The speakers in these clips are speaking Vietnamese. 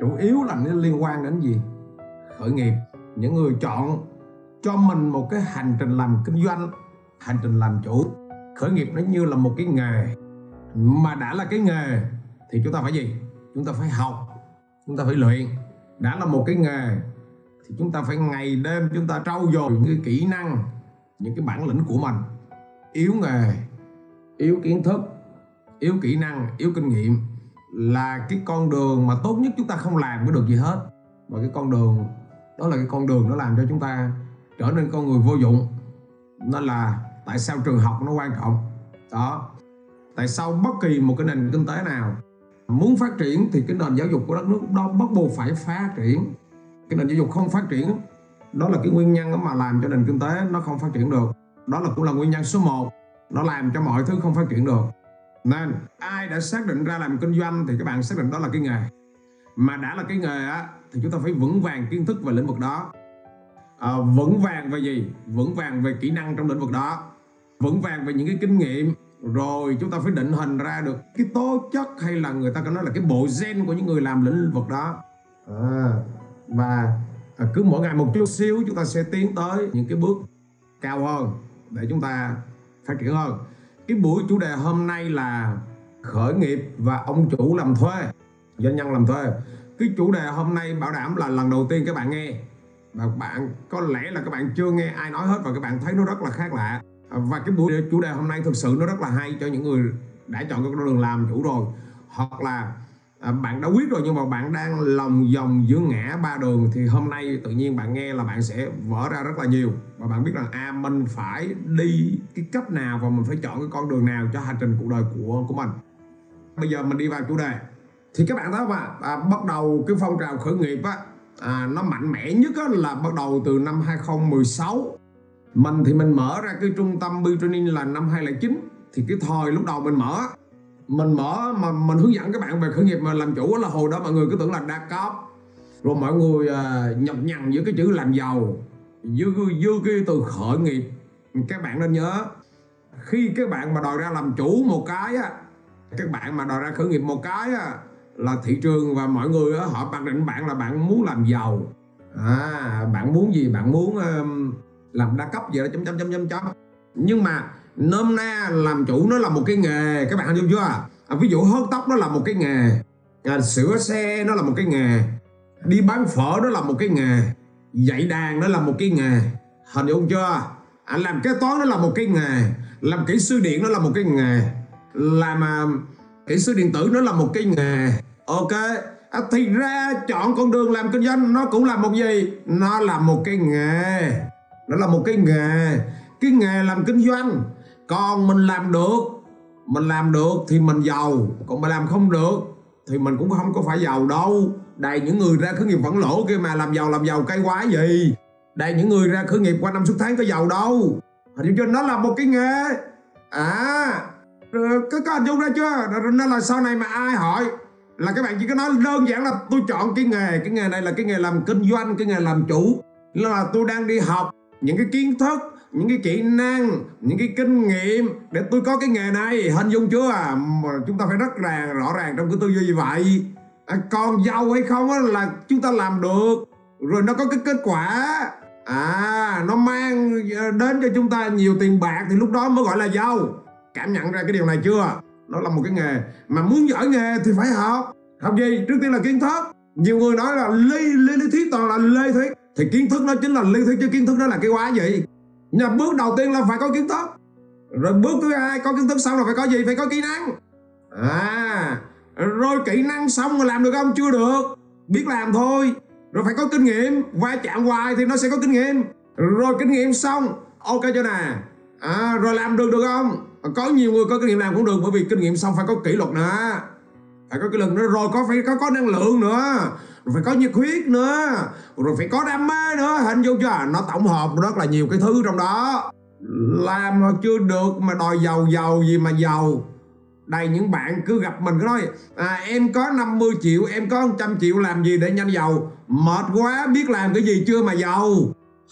chủ yếu là nó liên quan đến gì? Khởi nghiệp. Những người chọn cho mình một cái hành trình làm kinh doanh, hành trình làm chủ. Khởi nghiệp nó như là một cái nghề. Mà đã là cái nghề thì chúng ta phải gì? Chúng ta phải học. Chúng ta phải luyện. Đã là một cái nghề thì chúng ta phải ngày đêm chúng ta trau dồi những cái kỹ năng, những cái bản lĩnh của mình. Yếu nghề, yếu kiến thức, yếu kỹ năng, yếu kinh nghiệm là cái con đường mà tốt nhất chúng ta không làm có được gì hết. Và cái con đường, đó là cái con đường nó làm cho chúng ta trở nên con người vô dụng. Nên là tại sao trường học nó quan trọng? Đó. Tại sao bất kỳ một cái nền kinh tế nào muốn phát triển thì cái nền giáo dục của đất nước đó bắt buộc phải phát triển. Cái nền giáo dục không phát triển, đó là cái nguyên nhân mà làm cho nền kinh tế nó không phát triển được. Đó là cũng là nguyên nhân số 1 nó làm cho mọi thứ không phát triển được nên ai đã xác định ra làm kinh doanh thì các bạn xác định đó là cái nghề. Mà đã là cái nghề á thì chúng ta phải vững vàng kiến thức về lĩnh vực đó. À, vững vàng về gì? Vững vàng về kỹ năng trong lĩnh vực đó. Vững vàng về những cái kinh nghiệm. Rồi chúng ta phải định hình ra được cái tố chất hay là người ta có nói là cái bộ gen của những người làm lĩnh vực đó. À, và à, cứ mỗi ngày một chút xíu chúng ta sẽ tiến tới những cái bước cao hơn để chúng ta phát triển hơn cái buổi chủ đề hôm nay là khởi nghiệp và ông chủ làm thuê, doanh nhân làm thuê. Cái chủ đề hôm nay bảo đảm là lần đầu tiên các bạn nghe. Và bạn, có lẽ là các bạn chưa nghe ai nói hết và các bạn thấy nó rất là khác lạ. Và cái buổi chủ đề hôm nay thực sự nó rất là hay cho những người đã chọn cái con đường làm chủ rồi. Hoặc là à, bạn đã quyết rồi nhưng mà bạn đang lòng vòng giữa ngã ba đường thì hôm nay tự nhiên bạn nghe là bạn sẽ vỡ ra rất là nhiều. Và bạn biết rằng à mình phải đi cái cách nào và mình phải chọn cái con đường nào cho hành trình cuộc đời của của mình. Bây giờ mình đi vào chủ đề. Thì các bạn thấy mà à, bắt đầu cái phong trào khởi nghiệp á à, nó mạnh mẽ nhất á, là bắt đầu từ năm 2016 mình thì mình mở ra cái trung tâm B training là năm 2009 thì cái thời lúc đầu mình mở mình mở mà mình hướng dẫn các bạn về khởi nghiệp mà làm chủ là hồi đó mọi người cứ tưởng là đa cấp. Rồi mọi người à, uh, nhập nhằn giữa cái chữ làm giàu dư dư cái từ khởi nghiệp. Các bạn nên nhớ khi các bạn mà đòi ra làm chủ một cái á các bạn mà đòi ra khởi nghiệp một cái á là thị trường và mọi người á họ mặc định bạn là bạn muốn làm giàu. À bạn muốn gì? Bạn muốn um, làm đa cấp gì đó chấm chấm chấm chấm chấm. Nhưng mà nôm na làm chủ nó là một cái nghề các bạn hiểu chưa à, ví dụ hớt tóc nó là một cái nghề à, sửa xe nó là một cái nghề đi bán phở nó là một cái nghề dạy đàn nó là một cái nghề hình dung chưa à, làm kế toán nó là một cái nghề làm kỹ sư điện nó là một cái nghề làm à, kỹ sư điện tử nó là một cái nghề ok à, thì ra chọn con đường làm kinh doanh nó cũng là một gì nó là một cái nghề nó là một cái nghề cái nghề làm kinh doanh còn mình làm được. Mình làm được thì mình giàu. Còn mà làm không được thì mình cũng không có phải giàu đâu. Đầy những người ra khởi nghiệp vẫn lỗ kia mà làm giàu làm giàu cây quá gì? Đầy những người ra khởi nghiệp qua năm suốt tháng có giàu đâu. Hình như nó là một cái nghề. À có, có hình dung ra chưa? Nên là sau này mà ai hỏi? Là các bạn chỉ có nói đơn giản là tôi chọn cái nghề. Cái nghề này là cái nghề làm kinh doanh cái nghề làm chủ. Là tôi đang đi học những cái kiến thức những cái kỹ năng những cái kinh nghiệm để tôi có cái nghề này. Hình dung chưa à? Mà chúng ta phải rất ràng rõ ràng trong cái tư duy như vậy. À, còn giàu hay không á là chúng ta làm được. Rồi nó có cái kết quả. À nó mang à, đến cho chúng ta nhiều tiền bạc thì lúc đó mới gọi là giàu. Cảm nhận ra cái điều này chưa? Nó là một cái nghề. Mà muốn giỏi nghề thì phải học. Học gì? Trước tiên là kiến thức. Nhiều người nói là lý lý, lý thuyết toàn là lê thuyết. Thì kiến thức nó chính là lý thuyết chứ kiến thức nó là cái quá gì? Nhưng bước đầu tiên là phải có kiến thức. Rồi bước thứ hai có kiến thức xong là phải có gì? Phải có kỹ năng. À rồi kỹ năng xong mà làm được không? Chưa được. Biết làm thôi. Rồi phải có kinh nghiệm. Va chạm hoài thì nó sẽ có kinh nghiệm. Rồi kinh nghiệm xong ok cho nè? À, rồi làm được được không? Có nhiều người có kinh nghiệm làm cũng được bởi vì kinh nghiệm xong phải có kỷ luật nữa. Phải có kỷ luật nữa. Rồi có phải có có năng lượng nữa rồi phải có nhiệt huyết nữa. Rồi phải có đam mê nữa. Hình dung chưa à, nó tổng hợp rất là nhiều cái thứ trong đó. Làm mà chưa được mà đòi giàu giàu gì mà giàu. Đây những bạn cứ gặp mình cứ nói à, em có 50 triệu em có 100 triệu làm gì để nhanh giàu? Mệt quá biết làm cái gì chưa mà giàu.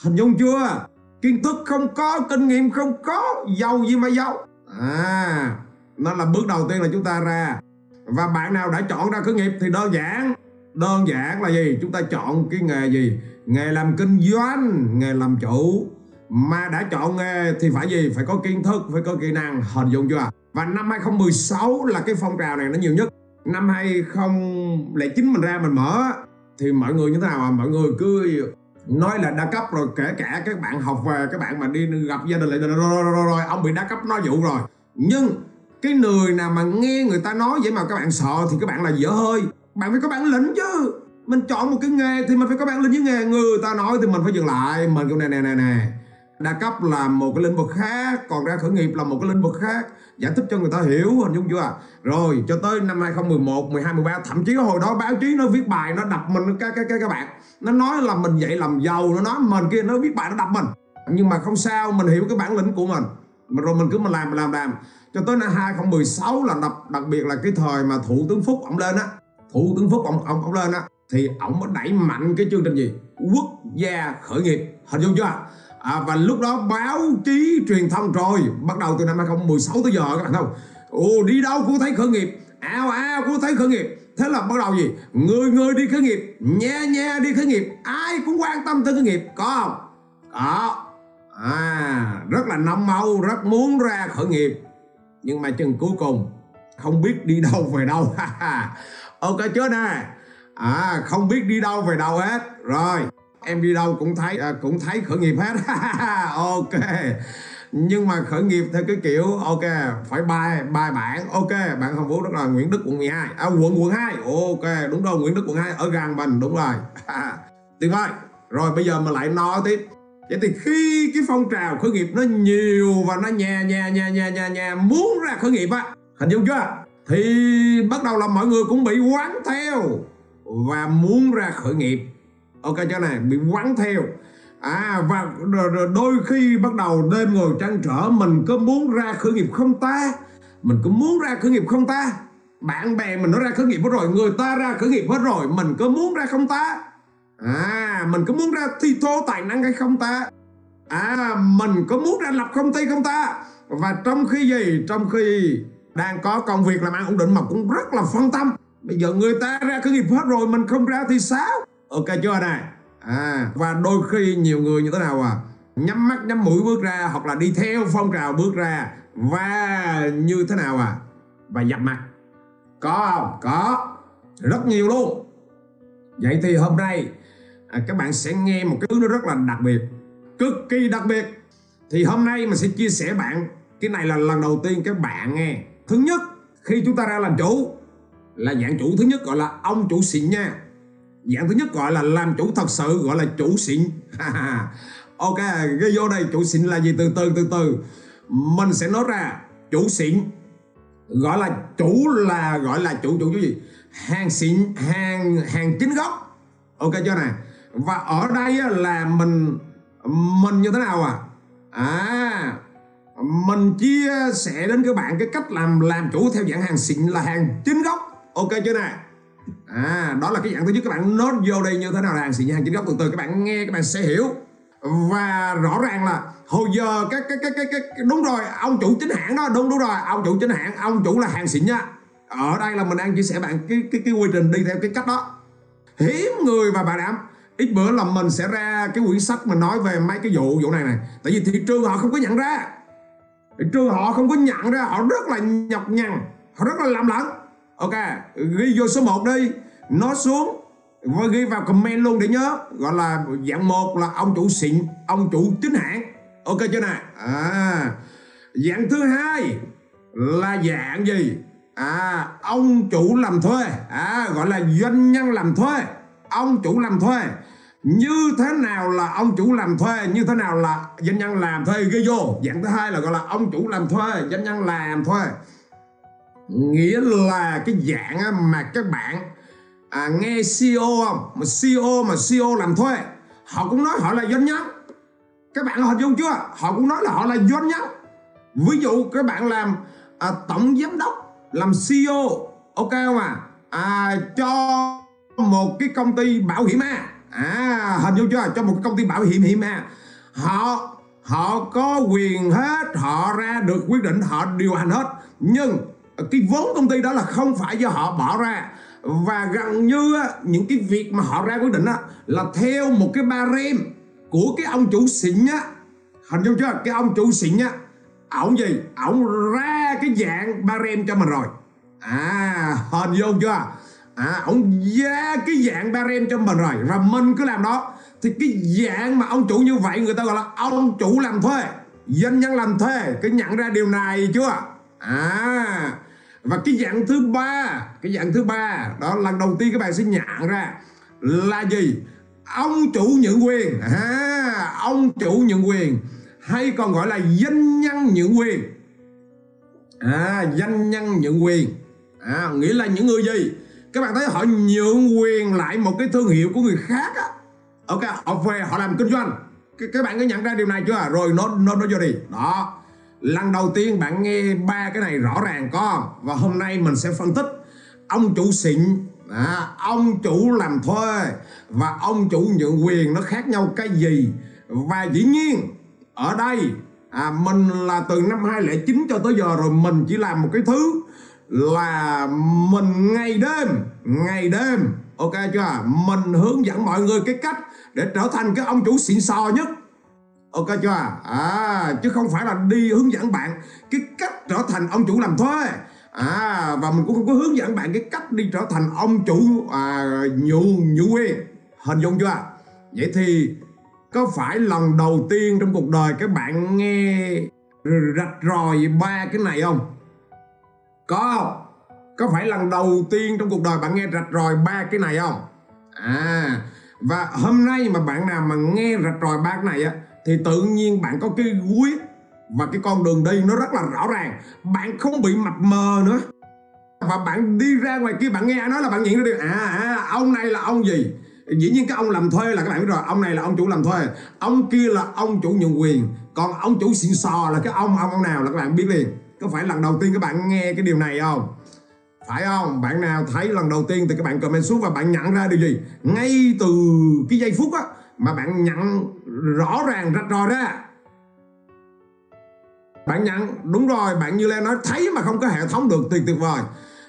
Hình dung chưa? Kiến thức không có kinh nghiệm không có giàu gì mà giàu. À nó là bước đầu tiên là chúng ta ra. Và bạn nào đã chọn ra khởi nghiệp thì đơn giản đơn giản là gì? Chúng ta chọn cái nghề gì? Nghề làm kinh doanh nghề làm chủ. Mà đã chọn nghề thì phải gì? Phải có kiến thức phải có kỹ năng. Hình dung chưa? Và năm 2016 là cái phong trào này nó nhiều nhất. Năm 2009 mình ra mình mở. Thì mọi người như thế nào mà mọi người cứ nói là đa cấp rồi kể cả các bạn học về các bạn mà đi gặp gia đình lại rồi, rồi, rồi, rồi, rồi ông bị đa cấp nói vụ rồi. Nhưng cái người nào mà nghe người ta nói vậy mà các bạn sợ thì các bạn là dở hơi bạn phải có bản lĩnh chứ. Mình chọn một cái nghề thì mình phải có bản lĩnh với nghề. Người ta nói thì mình phải dừng lại. Mình kêu này nè nè nè đa cấp là một cái lĩnh vực khác còn ra khởi nghiệp là một cái lĩnh vực khác. Giải thích cho người ta hiểu hình dung chưa? Rồi cho tới năm 2011 12 13 thậm chí hồi đó báo chí nó viết bài nó đập mình các các các các bạn. Nó nói là mình vậy làm giàu nó nói mình kia nó viết bài nó đập mình. Nhưng mà không sao mình hiểu cái bản lĩnh của mình. Rồi mình cứ mình làm làm làm. Cho tới năm 2016 là đặc, đặc biệt là cái thời mà thủ tướng Phúc ông lên á thủ tướng Phúc ông ông ông lên á thì ông mới đẩy mạnh cái chương trình gì? Quốc gia khởi nghiệp. Hình dung chưa? À, và lúc đó báo chí truyền thông rồi bắt đầu từ năm 2016 tới giờ các bạn không? Ồ đi đâu cũng thấy khởi nghiệp. Ao ao cũng thấy khởi nghiệp. Thế là bắt đầu gì? Người người đi khởi nghiệp nha nha đi khởi nghiệp. Ai cũng quan tâm tới khởi nghiệp có không? Có. À rất là nông mau rất muốn ra khởi nghiệp. Nhưng mà chừng cuối cùng không biết đi đâu về đâu. ok chưa nè. À không biết đi đâu về đâu hết. Rồi em đi đâu cũng thấy à, cũng thấy khởi nghiệp hết. Ok. Nhưng mà khởi nghiệp theo cái kiểu ok phải bài bài bản. Ok bạn Hồng Vũ rất là Nguyễn Đức quận 12 à, quận quận 2 ok đúng rồi Nguyễn Đức quận 2 ở gần mình đúng rồi. Tuyệt vời. Rồi bây giờ mà lại nói tiếp. Vậy thì khi cái phong trào khởi nghiệp nó nhiều và nó nhà nhà nhà nhà nhà nhà muốn ra khởi nghiệp á hình dung chưa? Thì bắt đầu là mọi người cũng bị quán theo và muốn ra khởi nghiệp. Ok, chỗ này, bị quán theo. À và đôi khi bắt đầu đêm ngồi trăn trở, mình có muốn ra khởi nghiệp không ta? Mình có muốn ra khởi nghiệp không ta? Bạn bè mình nó ra khởi nghiệp hết rồi, người ta ra khởi nghiệp hết rồi, mình có muốn ra không ta? À mình có muốn ra thi thố tài năng hay không ta? À mình có muốn ra lập công ty không ta? Và trong khi gì? Trong khi đang có công việc làm ăn ổn định mà cũng rất là phân tâm. Bây giờ người ta ra khởi nghiệp hết rồi mình không ra thì sao? Ok chưa này. À và đôi khi nhiều người như thế nào à? Nhắm mắt nhắm mũi bước ra hoặc là đi theo phong trào bước ra. Và như thế nào à? Và dập mặt. Có không? Có. Rất nhiều luôn. Vậy thì hôm nay à, các bạn sẽ nghe một cái thứ nó rất là đặc biệt cực kỳ đặc biệt. Thì hôm nay mình sẽ chia sẻ bạn cái này là lần đầu tiên các bạn nghe thứ nhất, khi chúng ta ra làm chủ, là dạng chủ thứ nhất gọi là ông chủ xịn nha. Dạng thứ nhất gọi là làm chủ thật sự, gọi là chủ xịn. Ok, cái vô đây, chủ xịn là gì? Từ từ từ từ. Mình sẽ nói ra, chủ xịn gọi là chủ là, gọi là chủ chủ chủ gì? Hàng xịn, hàng hàng chính gốc. Ok chưa nè? Và ở đây là mình mình như thế nào à? À mình chia sẻ đến các bạn cái cách làm làm chủ theo dạng hàng xịn là hàng chính gốc. Ok chưa nè? À đó là cái dạng thứ nhất. Các bạn nốt vô đây như thế nào là hàng xịn hàng chính gốc từ từ. Các bạn nghe các bạn sẽ hiểu. Và rõ ràng là hồi giờ cái cái cái cái, cái đúng rồi ông chủ chính hãng đó đúng đúng rồi ông chủ chính hãng ông chủ là hàng xịn nha. Ở đây là mình đang chia sẻ bạn cái cái cái quy trình đi theo cái cách đó. Hiếm người và bà đảm. Ít bữa là mình sẽ ra cái quyển sách mà nói về mấy cái vụ vụ này này. Tại vì thị trường họ không có nhận ra trường họ không có nhận ra, họ rất là nhọc nhằn, họ rất là làm lẫn ok, ghi vô số 1 đi. Nó xuống và ghi vào comment luôn để nhớ. Gọi là dạng một là ông chủ xịn, ông chủ chính hãng. Ok chưa nè? À dạng thứ hai là dạng gì? À ông chủ làm thuê. À gọi là doanh nhân làm thuê. Ông chủ làm thuê như thế nào là ông chủ làm thuê như thế nào là doanh nhân làm thuê ghi vô? Dạng thứ hai là gọi là ông chủ làm thuê doanh nhân làm thuê. Nghĩa là cái dạng mà các bạn à, nghe CEO không? Mà CEO mà CEO làm thuê họ cũng nói họ là doanh nhân. Các bạn hình dung chưa? Họ cũng nói là họ là doanh nhân. Ví dụ các bạn làm à, tổng giám đốc làm CEO ok không à, à cho một cái công ty bảo hiểm à à hình dung chưa? Cho một công ty bảo hiểm hiểm à họ họ có quyền hết họ ra được quyết định họ điều hành hết. Nhưng cái vốn công ty đó là không phải do họ bỏ ra. Và gần như những cái việc mà họ ra quyết định á, là theo một cái ba rem của cái ông chủ xịn á. Hình dung chưa? Cái ông chủ xịn á ổng gì? Ổng ra cái dạng ba rem cho mình rồi. À hình dung chưa? À ông ra cái dạng ba rem cho mình rồi. Và mình cứ làm đó. Thì cái dạng mà ông chủ như vậy người ta gọi là ông chủ làm thuê. Doanh nhân làm thuê. Cứ nhận ra điều này chưa? À và cái dạng thứ ba cái dạng thứ ba đó lần đầu tiên các bạn sẽ nhận ra là gì? Ông chủ nhượng quyền. À, ông chủ nhượng quyền. Hay còn gọi là doanh nhân nhượng quyền. À doanh nhân nhượng quyền. À, nghĩa là những người gì? Các bạn thấy họ nhượng quyền lại một cái thương hiệu của người khác á. Ok họ về họ làm kinh doanh. C- các bạn có nhận ra điều này chưa? Rồi nó nó nó vô đi. Đó. Lần đầu tiên bạn nghe ba cái này rõ ràng có và hôm nay mình sẽ phân tích. Ông chủ xịn à, ông chủ làm thuê và ông chủ nhượng quyền nó khác nhau cái gì? Và dĩ nhiên ở đây à, mình là từ năm 2009 cho tới giờ rồi mình chỉ làm một cái thứ là mình ngày đêm ngày đêm ok chưa? Mình hướng dẫn mọi người cái cách để trở thành cái ông chủ xịn sò nhất. Ok chưa? À chứ không phải là đi hướng dẫn bạn cái cách trở thành ông chủ làm thuê. À và mình cũng không có hướng dẫn bạn cái cách đi trở thành ông chủ à, nhụ nhụ quyền hình dung chưa? Vậy thì có phải lần đầu tiên trong cuộc đời các bạn nghe rạch ròi ba cái này không? Có không? Có phải lần đầu tiên trong cuộc đời bạn nghe rạch ròi ba cái này không? À và hôm nay mà bạn nào mà nghe rạch ròi ba cái này á thì tự nhiên bạn có cái quyết và cái con đường đi nó rất là rõ ràng. Bạn không bị mập mờ nữa. Và bạn đi ra ngoài kia bạn nghe nói là bạn nhận ra được à, à ông này là ông gì? Dĩ nhiên cái ông làm thuê là các bạn biết rồi. Ông này là ông chủ làm thuê. Ông kia là ông chủ nhượng quyền. Còn ông chủ xịn sò là cái ông ông ông nào là các bạn biết liền có phải lần đầu tiên các bạn nghe cái điều này không? Phải không? Bạn nào thấy lần đầu tiên thì các bạn comment xuống và bạn nhận ra điều gì? Ngay từ cái giây phút á, mà bạn nhận rõ ràng, rạch ròi ra. Bạn nhận, đúng rồi, bạn như Lê nói, thấy mà không có hệ thống được, tuyệt tuyệt vời.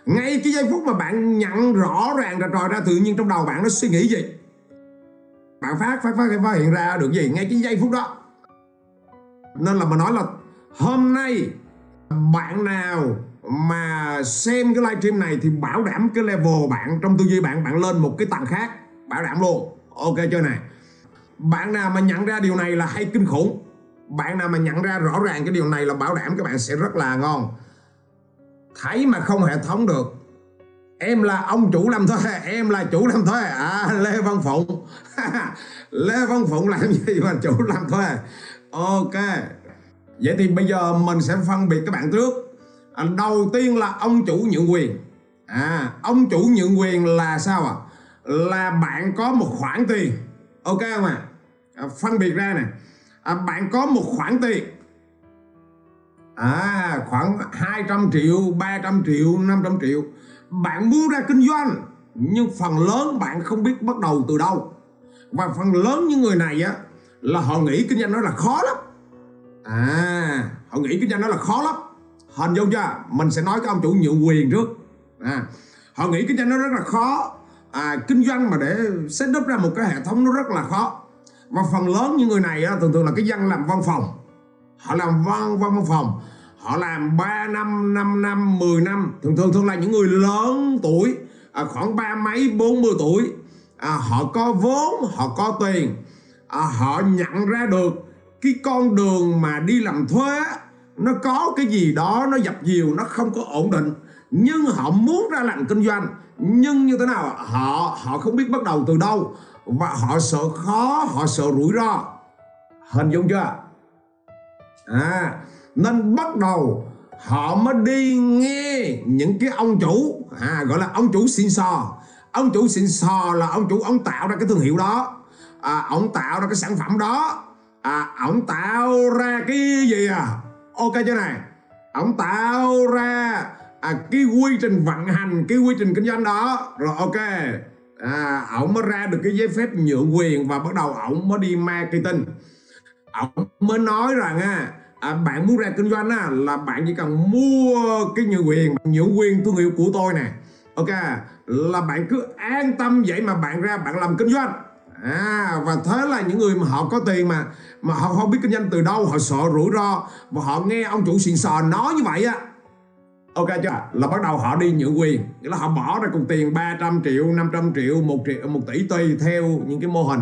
Ngay cái giây phút mà bạn nhận rõ ràng, rạch ròi ra, tự nhiên trong đầu bạn nó suy nghĩ gì? Bạn phát phát phát phát hiện ra được gì? Ngay cái giây phút đó. Nên là mình nói là hôm nay bạn nào mà xem cái livestream này thì bảo đảm cái level bạn, trong tư duy bạn bạn lên một cái tầng khác, bảo đảm luôn. Ok, chơi này. Bạn nào mà nhận ra điều này là hay kinh khủng. Bạn nào mà nhận ra rõ ràng cái điều này là bảo đảm các bạn sẽ rất là ngon. Thấy mà không hệ thống được. Em là ông chủ làm thuê em là chủ làm thuê à lê văn phụng. Lê văn phụng làm gì mà chủ làm thuê ok vậy thì bây giờ mình sẽ phân biệt các bạn trước. À, đầu tiên là ông chủ nhượng quyền. À ông chủ nhượng quyền là sao à là bạn có một khoản tiền. Ok không ạ? À? phân biệt ra nè. À, bạn có một khoản tiền. À khoảng 200 triệu 300 triệu 500 triệu. Bạn muốn ra kinh doanh nhưng phần lớn bạn không biết bắt đầu từ đâu. Và phần lớn những người này á là họ nghĩ kinh doanh nó là khó lắm à họ nghĩ kinh doanh nó là khó lắm. Hình dung chưa? Mình sẽ nói cái ông chủ nhượng quyền trước. À họ nghĩ kinh doanh nó rất là khó. À, kinh doanh mà để set up ra một cái hệ thống nó rất là khó. Và phần lớn những người này á, thường thường là cái dân làm văn phòng. Họ làm văn văn phòng. Họ làm 3 năm 5 năm 10 năm. Thường thường thường là những người lớn tuổi. À, khoảng ba mấy 40 tuổi. À, họ có vốn họ có tiền. À, họ nhận ra được cái con đường mà đi làm thuê nó có cái gì đó nó dập dìu nó không có ổn định. Nhưng họ muốn ra làm kinh doanh nhưng như thế nào họ họ không biết bắt đầu từ đâu. Và họ sợ khó họ sợ rủi ro. Hình dung chưa? À nên bắt đầu họ mới đi nghe những cái ông chủ à gọi là ông chủ xịn sò. Ông chủ xịn sò là ông chủ ông tạo ra cái thương hiệu đó. À, ông tạo ra cái sản phẩm đó à, ông tạo ra cái gì à? Ok chưa này? Ông tạo ra à, cái quy trình vận hành cái quy trình kinh doanh đó. Rồi ok. À, ổng mới ra được cái giấy phép nhượng quyền và bắt đầu ổng mới đi marketing. Ổng mới nói rằng à, à, bạn muốn ra kinh doanh á, là bạn chỉ cần mua cái nhượng quyền nhượng quyền thương hiệu của tôi nè. Ok là bạn cứ an tâm vậy mà bạn ra bạn làm kinh doanh à và thế là những người mà họ có tiền mà mà họ không biết kinh doanh từ đâu, họ sợ rủi ro và họ nghe ông chủ xịn sò nói như vậy á. Ok chưa? Là bắt đầu họ đi nhượng quyền. Nghĩa là họ bỏ ra cục tiền 300 triệu 500 triệu, một triệu, một tỷ tùy theo những cái mô hình.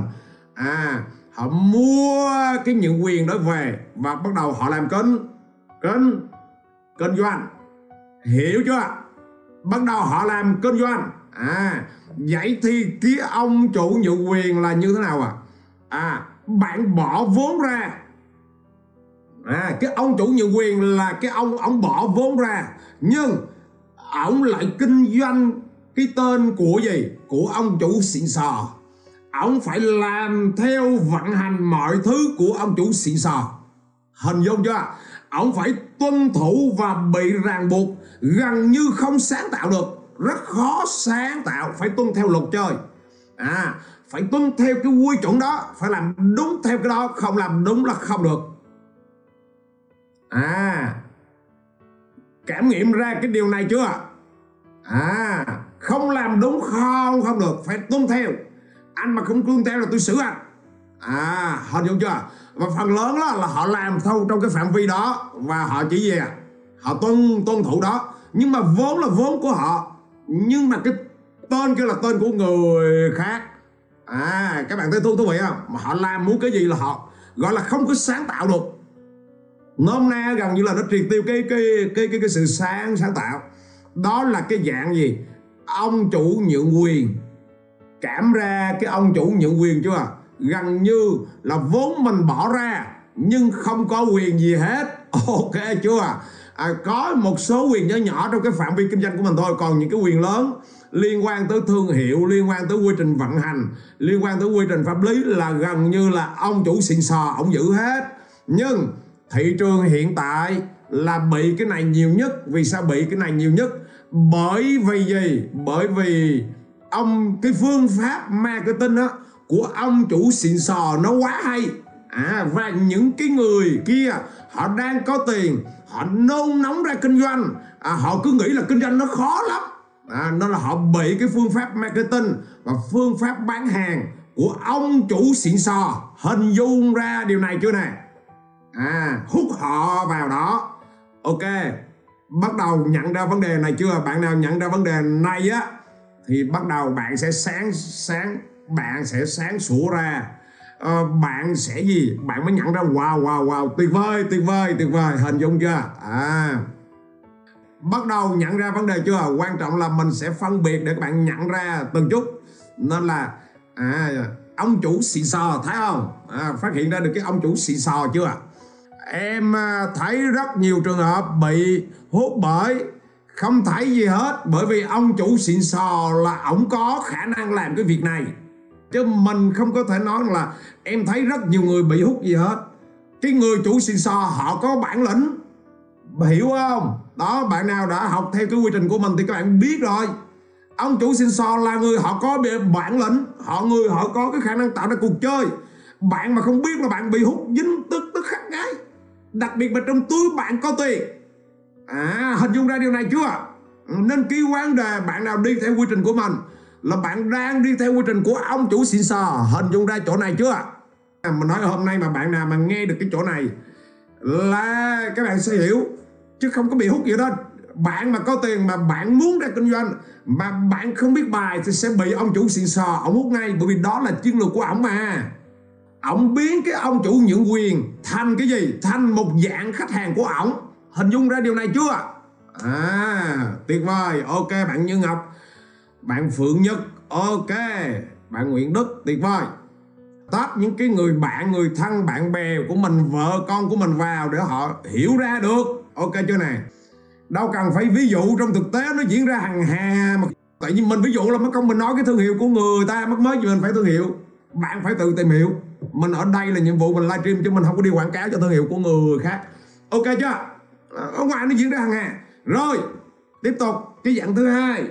À họ mua cái nhượng quyền đó về và bắt đầu họ làm kênh kênh kinh doanh hiểu chưa? Bắt đầu họ làm kinh doanh à vậy thì kia ông chủ nhượng quyền là như thế nào à? À bạn bỏ vốn ra. À cái ông chủ nhượng quyền là cái ông ông bỏ vốn ra. Nhưng, ông lại kinh doanh cái tên của gì? Của ông chủ xịn sò. Ông phải làm theo vận hành mọi thứ của ông chủ xịn sò. Hình dung chưa? Ông phải tuân thủ và bị ràng buộc, gần như không sáng tạo được rất khó sáng tạo, phải tuân theo luật chơi. À phải tuân theo cái quy chuẩn đó, phải làm đúng theo cái đó, không làm đúng là không được. À cảm nghiệm ra cái điều này chưa? À không làm đúng, không không được, phải tuân theo. Anh mà không tuân theo là tôi xử anh. À hình dung chưa? Và phần lớn đó là họ làm thâu trong cái phạm vi đó, và họ chỉ về à? họ tuân tuân thủ đó. Nhưng mà vốn là vốn của họ nhưng mà cái tên kia là tên của người khác. À các bạn thấy thú thú vị không? Mà họ làm muốn cái gì là họ gọi là không có sáng tạo được. Nôm na gần như là nó triệt tiêu cái cái cái cái cái sự sáng sáng tạo. Đó là cái dạng gì? Ông chủ nhượng quyền. Cảm ra cái ông chủ nhượng quyền chưa? Gần như là vốn mình bỏ ra, nhưng không có quyền gì hết. Ok chưa? À, có một số quyền nhỏ nhỏ trong cái phạm vi kinh doanh của mình thôi. Còn những cái quyền lớn liên quan tới thương hiệu liên quan tới quy trình vận hành liên quan tới quy trình pháp lý là gần như là ông chủ xịn sò ông giữ hết. Nhưng thị trường hiện tại là bị cái này nhiều nhất. Vì sao bị cái này nhiều nhất? Bởi vì gì? Bởi vì ông cái phương pháp marketing á của ông chủ xịn sò nó quá hay à và những cái người kia họ đang có tiền họ nôn nóng ra kinh doanh. À, họ cứ nghĩ là kinh doanh nó khó lắm. À, nên là họ bị cái phương pháp marketing và phương pháp bán hàng của ông chủ xịn sò hình dung ra điều này chưa nè? À hút họ vào đó. Ok bắt đầu nhận ra vấn đề này chưa? Bạn nào nhận ra vấn đề này á thì bắt đầu bạn sẽ sáng sáng bạn sẽ sáng sủa ra uh, bạn sẽ gì? Bạn mới nhận ra wow wow wow tuyệt vời tuyệt vời tuyệt vời. Hình dung chưa? À. Bắt đầu nhận ra vấn đề chưa? Quan trọng là mình sẽ phân biệt để các bạn nhận ra từng chút. Nên là à ông chủ xì sò thấy không? À, phát hiện ra được cái ông chủ xì sò chưa? Em à, thấy rất nhiều trường hợp bị hút bởi không thấy gì hết bởi vì ông chủ xịn sò là ổng có khả năng làm cái việc này chứ mình không có thể nói là em thấy rất nhiều người bị hút gì hết. Cái người chủ xịn sò họ có bản lĩnh. Hiểu không? Đó, bạn nào đã học theo cái quy trình của mình thì các bạn biết rồi. Ông chủ xịn sò là người họ có bản lĩnh, họ người họ có cái khả năng tạo ra cuộc chơi. Bạn mà không biết là bạn bị hút dính tức tức khắc ngay đặc biệt là trong túi bạn có tiền. À hình dung ra điều này chưa? Nên cái quan đề bạn nào đi theo quy trình của mình là bạn đang đi theo quy trình của ông chủ xịn sò. Hình dung ra chỗ này chưa? À, mình nói hôm nay mà bạn nào mà nghe được cái chỗ này là các bạn sẽ hiểu. Chứ không có bị hút gì đó bạn mà có tiền mà bạn muốn ra kinh doanh mà bạn không biết bài thì sẽ bị ông chủ xịn sò ông hút ngay. Bởi vì đó là chiến lược của ổng mà. Ổng biến cái ông chủ nhượng quyền thành cái gì? Thành một dạng khách hàng của ổng hình dung ra điều này chưa? À tuyệt vời. Ok bạn như ngọc bạn phượng nhất, ok. Bạn nguyễn đức, tuyệt vời. Tách những cái người bạn, người thân, bạn bè của mình, vợ con của mình vào để họ hiểu ra được. Ok chưa này đâu cần phải ví dụ, trong thực tế nó diễn ra hàng hà mà tại vì mình ví dụ là mất công mình nói cái thương hiệu của người ta, mất mới gì mình phải thương hiệu. Bạn phải tự tìm hiểu. Mình ở đây là nhiệm vụ mình livestream chứ mình không có đi quảng cáo cho thương hiệu của người khác. Ok chưa? Ở ngoài nó diễn ra hàng hà. Rồi, tiếp tục, cái dạng thứ hai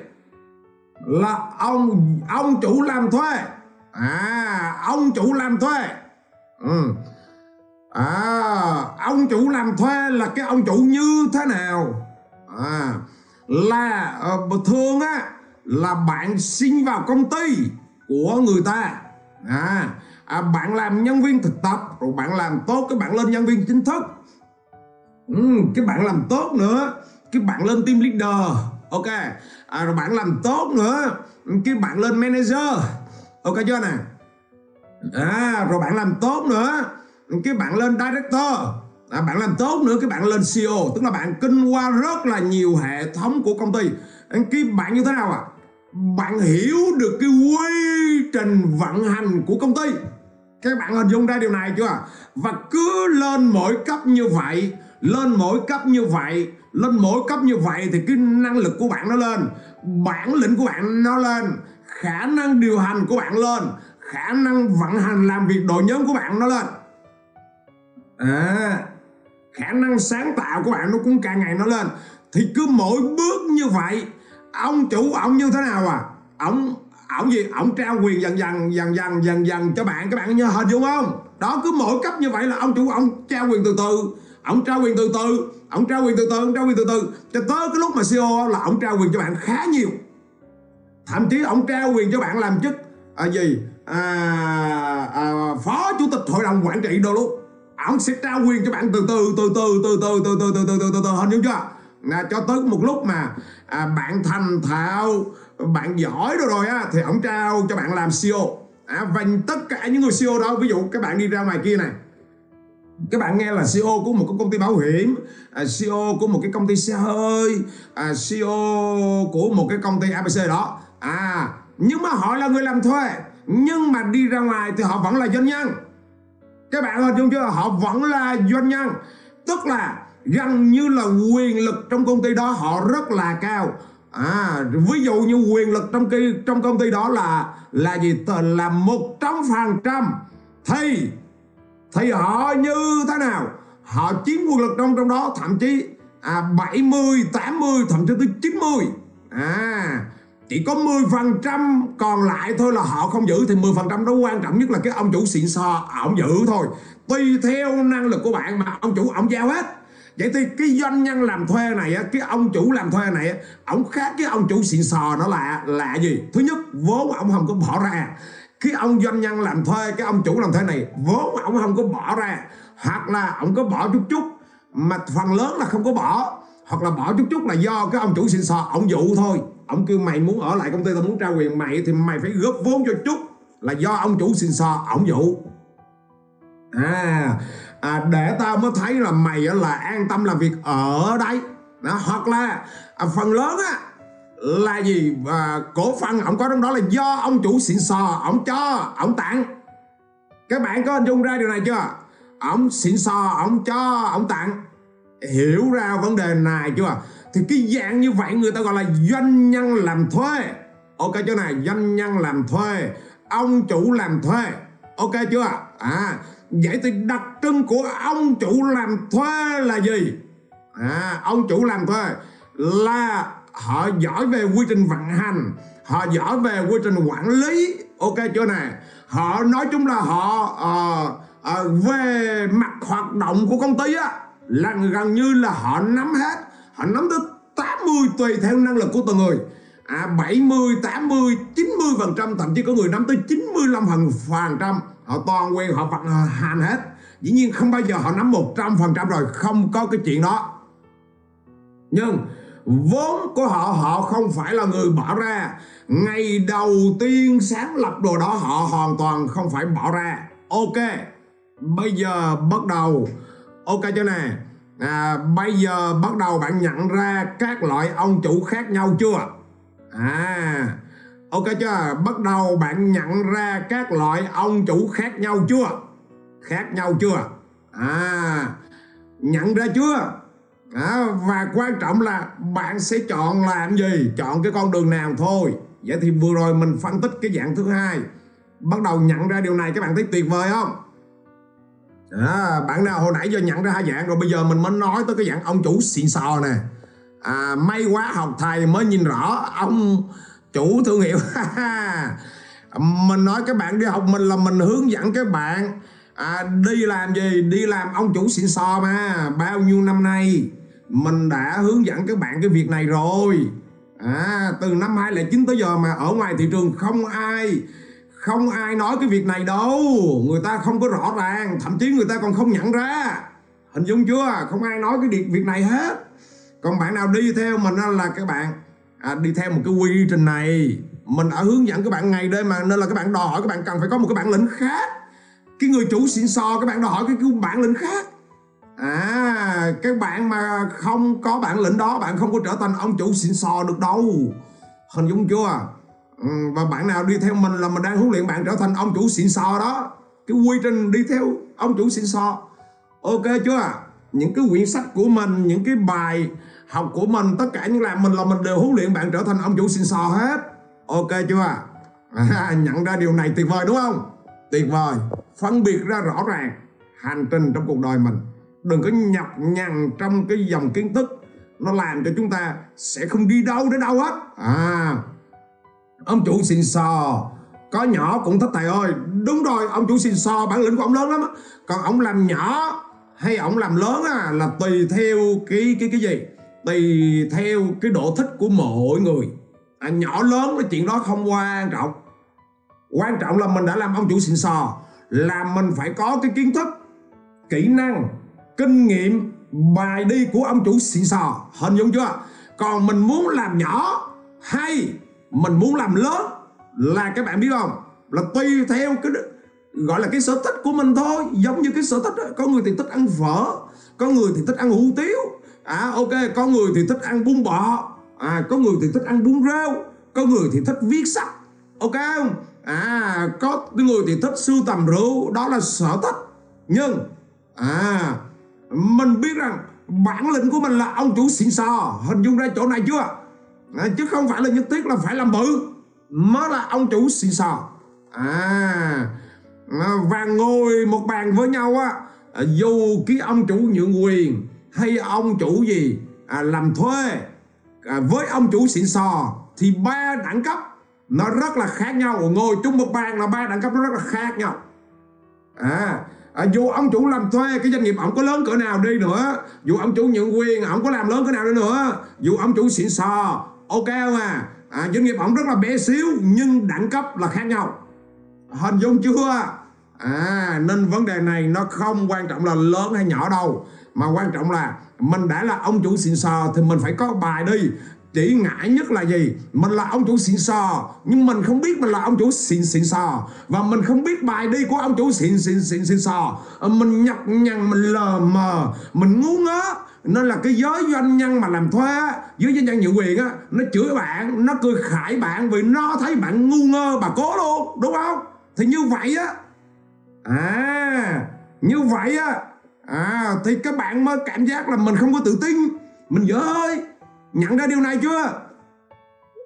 là ông ông chủ làm thuê. À ông chủ làm thuê. Ừ. à ông chủ làm thuê là cái ông chủ như thế nào? À là ờ, thường á là bạn xin vào công ty của người ta. À, à bạn làm nhân viên thực tập rồi bạn làm tốt cái bạn lên nhân viên chính thức. Ừ, cái bạn làm tốt nữa cái bạn lên team leader ok. À, rồi bạn làm tốt nữa. Cái bạn lên manager. Ok chưa nè? À rồi bạn làm tốt nữa. Cái bạn lên director. À, bạn làm tốt nữa cái bạn lên CEO tức là bạn kinh qua rất là nhiều hệ thống của công ty. Cái bạn như thế nào ạ? À? bạn hiểu được cái quy trình vận hành của công ty. Các bạn hình dung ra điều này chưa và cứ lên mỗi cấp như vậy lên mỗi cấp như vậy lên mỗi cấp như vậy thì cái năng lực của bạn nó lên, bản lĩnh của bạn nó lên, khả năng điều hành của bạn lên, khả năng vận hành làm việc đội nhóm của bạn nó lên. À khả năng sáng tạo của bạn nó cũng càng ngày nó lên. Thì cứ mỗi bước như vậy, ông chủ, ông như thế nào à? Ông ông gì? Ông trao quyền dần dần dần dần dần dần cho bạn, các bạn nhớ hình dung không? Đó, cứ mỗi cấp như vậy là ông chủ, ông trao quyền từ từ, ông trao quyền từ từ ông trao quyền từ từ ông trao quyền từ từ. Cho tới cái lúc mà CEO là ông trao quyền cho bạn khá nhiều. Thậm chí ông trao quyền cho bạn làm chức à, gì? À, à, phó chủ tịch hội đồng quản trị đồ lúc. Ông sẽ trao quyền cho bạn từ từ từ từ từ từ từ từ từ từ từ từ từ hình dung chưa? Là cho tới một lúc mà à, bạn thành thạo bạn giỏi rồi rồi á thì ông trao cho bạn làm CEO à, và tất cả những người CEO đó ví dụ các bạn đi ra ngoài kia này các bạn nghe là CEO của một cái công ty bảo hiểm à, CEO của một cái công ty xe hơi à, CEO của một cái công ty ABC đó. À nhưng mà họ là người làm thuê nhưng mà đi ra ngoài thì họ vẫn là doanh nhân. Các bạn hình dung chưa? Họ vẫn là doanh nhân. Tức là gần như là quyền lực trong công ty đó họ rất là cao. À ví dụ như quyền lực trong cái trong công ty đó là là gì? Là một trăm phần trăm thì thì họ như thế nào? Họ chiếm quyền lực trong trong đó thậm chí à, 70, 80 thậm chí tới 90 à chỉ có 10% còn lại thôi là họ không giữ. Thì 10% đó quan trọng nhất là cái ông chủ xịn sò ông giữ thôi. Tùy theo năng lực của bạn mà ông chủ ông giao hết. Vậy thì cái doanh nhân làm thuê này cái ông chủ làm thuê này ông khác cái ông chủ xịn sò nó là là gì? Thứ nhất vốn ông không có bỏ ra cái ông doanh nhân làm thuê cái ông chủ làm thuê này vốn ông không có bỏ ra hoặc là ông có bỏ chút chút mà phần lớn là không có bỏ hoặc là bỏ chút chút là do cái ông chủ xịn sò ông dụ thôi. Ông kêu mày muốn ở lại công ty tao muốn trao quyền mày thì mày phải góp vốn cho chút. Là do ông chủ xịn sò ông dụ. À, à để tao mới thấy là mày là an tâm làm việc ở đây đó, hoặc là à, phần lớn á là gì? Và cổ phần ông có trong đó là do ông chủ xịn sò, ông cho, ông tặng. Các bạn có hình dung ra điều này chưa? Ông xịn sò, ông cho, ông tặng. Hiểu ra vấn đề này chưa? Thì cái dạng như vậy người ta gọi là doanh nhân làm thuê. Ok chưa này, doanh nhân làm thuê. Ông chủ làm thuê. Ok chưa? À vậy thì đặc trưng của ông chủ làm thuê là gì? À ông chủ làm thuê là họ giỏi về quy trình vận hành. Họ giỏi về quy trình quản lý. Ok chưa này. Họ nói chung là họ uh, uh, về mặt hoạt động của công ty á là gần như là họ nắm hết. Họ nắm tới 80 tùy theo năng lực của từng người. À 70 80 90 phần trăm thậm chí có người nắm tới 95 phần phần trăm. Họ toàn quyền họ vận hành hết. Dĩ nhiên không bao giờ họ nắm 100 phần trăm rồi không có cái chuyện đó. Nhưng vốn của họ họ không phải là người bỏ ra. Ngày đầu tiên sáng lập đồ đó họ hoàn toàn không phải bỏ ra. Ok bây giờ bắt đầu. Ok cho nè. À, bây giờ bắt đầu bạn nhận ra các loại ông chủ khác nhau chưa? À ok chưa bắt đầu bạn nhận ra các loại ông chủ khác nhau chưa? Khác nhau chưa? À nhận ra chưa? À, và quan trọng là bạn sẽ chọn làm gì? Chọn cái con đường nào thôi. Vậy thì vừa rồi mình phân tích cái dạng thứ hai. Bắt đầu nhận ra điều này các bạn thấy tuyệt vời không? À, bạn nào hồi nãy giờ nhận ra hai dạng rồi bây giờ mình mới nói tới cái dạng ông chủ xịn sò nè. À, may quá học thầy mới nhìn rõ ông chủ thương hiệu. Mình nói các bạn đi học mình là mình hướng dẫn các bạn à, đi làm gì? Đi làm ông chủ xịn sò mà. Bao nhiêu năm nay? Mình đã hướng dẫn các bạn cái việc này rồi. À từ năm 2009 tới giờ mà ở ngoài thị trường không ai không ai nói cái việc này đâu. Người ta không có rõ ràng thậm chí người ta còn không nhận ra. Hình dung chưa? Không ai nói cái việc này hết. Còn bạn nào đi theo mình là các bạn à, đi theo một cái quy trình này. Mình đã hướng dẫn các bạn ngày đêm mà nên là các bạn đòi hỏi các bạn cần phải có một cái bản lĩnh khác. Cái người chủ xịn sò các bạn đòi hỏi cái, cái bản lĩnh khác à các bạn mà không có bản lĩnh đó bạn không có trở thành ông chủ xịn sò được đâu. Hình dung chưa? Ừ, và bạn nào đi theo mình là mình đang huấn luyện bạn trở thành ông chủ xịn sò đó. Cái quy trình đi theo ông chủ xịn sò. Ok chưa? Những cái quyển sách của mình những cái bài học của mình tất cả những làm mình là mình đều huấn luyện bạn trở thành ông chủ xịn sò hết. Ok chưa? À, nhận ra điều này tuyệt vời đúng không? Tuyệt vời. Phân biệt ra rõ ràng hành trình trong cuộc đời mình đừng có nhập nhằn trong cái dòng kiến thức. Nó làm cho chúng ta sẽ không đi đâu đến đâu hết à ông chủ xịn sò. Có nhỏ cũng thích thầy ơi. Đúng rồi ông chủ xịn sò bản lĩnh của ông lớn lắm còn ông làm nhỏ hay ông làm lớn à là tùy theo cái cái cái gì? Tùy theo cái độ thích của mỗi người. À, nhỏ lớn cái chuyện đó không quan trọng. Quan trọng là mình đã làm ông chủ xịn sò là mình phải có cái kiến thức kỹ năng kinh nghiệm bài đi của ông chủ xịn sò hình dung chưa? Còn mình muốn làm nhỏ hay mình muốn làm lớn là các bạn biết không? Là tùy theo cái gọi là cái sở thích của mình thôi. Giống như cái sở thích đó. có người thì thích ăn phở có người thì thích ăn hủ tiếu. À ok, có người thì thích ăn bún bò. À có người thì thích ăn bún rau. Có người thì thích viết sách. Ok không? À có người thì thích sưu tầm rượu. Đó là sở thích. Nhưng à mình biết rằng bản lĩnh của mình là ông chủ xịn sò. Hình dung ra chỗ này chưa? À, chứ không phải là nhất thiết là phải làm bự mới là ông chủ xịn sò. À, à và ngồi một bàn với nhau á à, dù cái ông chủ nhượng quyền hay ông chủ gì à, làm thuê à, với ông chủ xịn sò thì ba đẳng cấp nó rất là khác nhau. Ngồi chung một bàn là ba đẳng cấp nó rất là khác nhau. À, à dù ông chủ làm thuê cái doanh nghiệp ông có lớn cỡ nào đi nữa dù ông chủ nhận quyền ông có làm lớn cỡ nào đi nữa dù ông chủ xịn sò ok không à, à doanh nghiệp ông rất là bé xíu nhưng đẳng cấp là khác nhau. Hình dung chưa? À nên vấn đề này nó không quan trọng là lớn hay nhỏ đâu mà quan trọng là mình đã là ông chủ xịn sò thì mình phải có bài đi chỉ ngại nhất là gì? Mình là ông chủ xịn sò, nhưng mình không biết mình là ông chủ xịn xịn sò. Và mình không biết bài đi của ông chủ xịn xịn xịn xịn sò. Ờ, mình nhập nhằn, mình lờ mờ, mình ngu ngớ. Nên là cái giới doanh nhân mà làm thuê, giới doanh nhân nhượng quyền á, nó chửi bạn, nó cười khải bạn vì nó thấy bạn ngu ngơ, bà cố luôn, đúng không? Thì như vậy á. À như vậy á. À thì các bạn mới cảm giác là mình không có tự tin. Mình dở ơi nhận ra điều này chưa?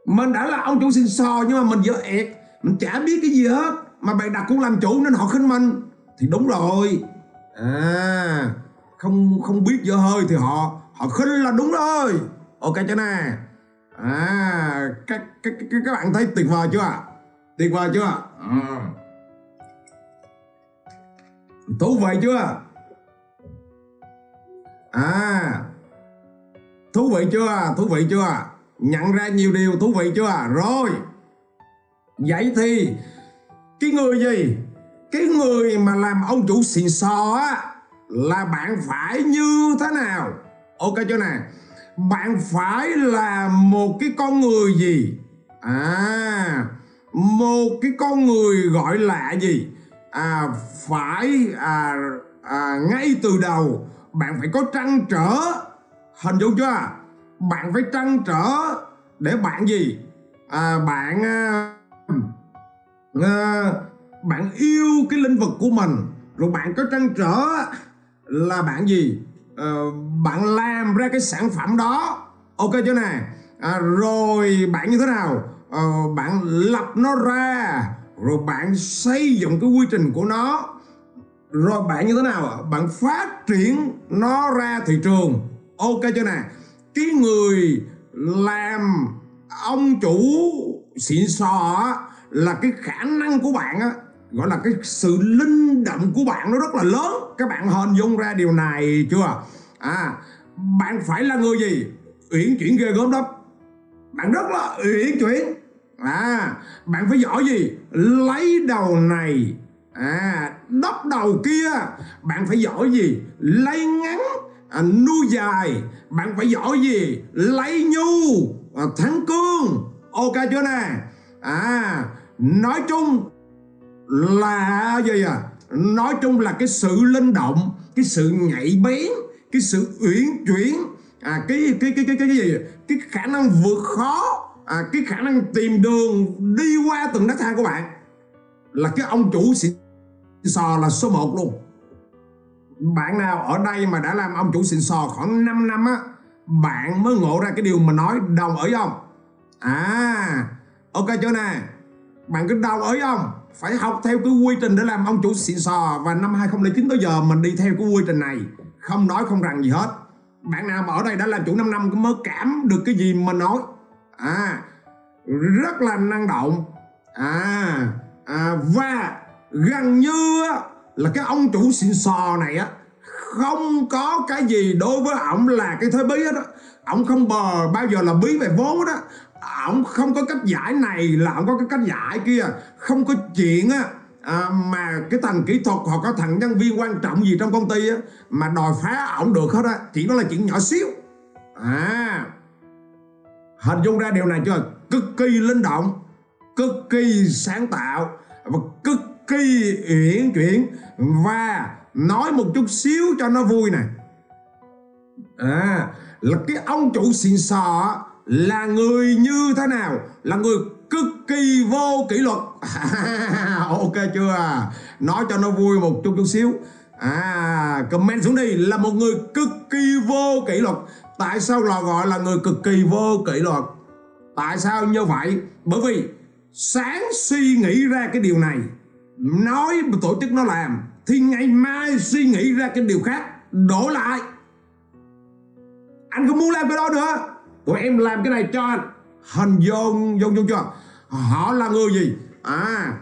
Mình đã là ông chủ xin sò nhưng mà mình dở ẹt. Mình chả biết cái gì hết. Mà bày đặt cũng làm chủ nên họ khinh mình. Thì đúng rồi. À không không biết dở hơi thì họ họ khinh là đúng rồi. Ok cho nè. À các các các, các bạn thấy tuyệt vời chưa tuyệt vời chưa à. thú vị chưa? À thú vị chưa? Thú vị chưa? Nhận ra nhiều điều thú vị chưa? Rồi. Vậy thì cái người gì? Cái người mà làm ông chủ xịn sò á là bạn phải như thế nào? Ok chưa nè? Bạn phải là một cái con người gì? À một cái con người gọi là gì? À phải à, à ngay từ đầu bạn phải có trăn trở hình dung chưa? Bạn phải trăn trở để bạn gì? À, bạn à, à, bạn yêu cái lĩnh vực của mình. Rồi bạn có trăn trở là bạn gì? À, bạn làm ra cái sản phẩm đó. Ok chưa nè? À, rồi bạn như thế nào? À, bạn lập nó ra. Rồi bạn xây dựng cái quy trình của nó. Rồi bạn như thế nào bạn phát triển nó ra thị trường ok chưa nè? Cái người làm ông chủ xịn sò là cái khả năng của bạn á, gọi là cái sự linh động của bạn nó rất là lớn. Các bạn hình dung ra điều này chưa? À bạn phải là người gì? Uyển chuyển ghê gớm đó bạn rất là uyển chuyển. À bạn phải giỏi gì? Lấy đầu này. À đắp đầu kia. Bạn phải giỏi gì? Lấy ngắn à, nuôi dài. Bạn phải giỏi gì? Lấy nhu. À, thắng cương. Ok chưa nè? À nói chung là gì à? Nói chung là cái sự linh động cái sự nhạy bén cái sự uyển chuyển à cái cái cái cái cái, cái gì? Cái khả năng vượt khó à, cái khả năng tìm đường đi qua từng nấc thang của bạn là cái ông chủ xịn sò là số 1 luôn bạn nào ở đây mà đã làm ông chủ xịn sò khoảng 5 năm á bạn mới ngộ ra cái điều mà nói đồng ý không à ok chưa nè? Bạn cứ đồng ý không phải học theo cái quy trình để làm ông chủ xịn sò. Và năm 2009 tới giờ mình đi theo cái quy trình này. Không nói không rằng gì hết. Bạn nào mà ở đây đã làm chủ 5 năm mới cảm được cái gì mà nói. À rất là năng động. À, à và gần như là cái ông chủ xịn sò này á không có cái gì đối với ổng là cái thế bí hết á. Ổng không bờ bao giờ là bí về vốn đó ổng không có cách giải này là ổng có cái cách giải kia. Không có chuyện á à, mà cái thằng kỹ thuật hoặc có thằng nhân viên quan trọng gì trong công ty á mà đòi phá ổng được hết á. Chỉ đó là chuyện nhỏ xíu. À hình dung ra điều này chưa? Cực kỳ linh động cực kỳ sáng tạo và cực kỳ uyển chuyển và nói một chút xíu cho nó vui này. À là cái ông chủ xịn sò là người như thế nào? Là người cực kỳ vô kỷ luật. Ok chưa? Nói cho nó vui một chút chút xíu. À comment xuống đi. Là một người cực kỳ vô kỷ luật. Tại sao là gọi là người cực kỳ vô kỷ luật? Tại sao như vậy? Bởi vì sáng suy nghĩ ra cái điều này nói tổ chức nó làm, thì ngày mai suy nghĩ ra cái điều khác đổi lại. Anh không muốn làm cái đó nữa. Tụi em làm cái này cho anh. Hình dung dung dung chưa họ là người gì? À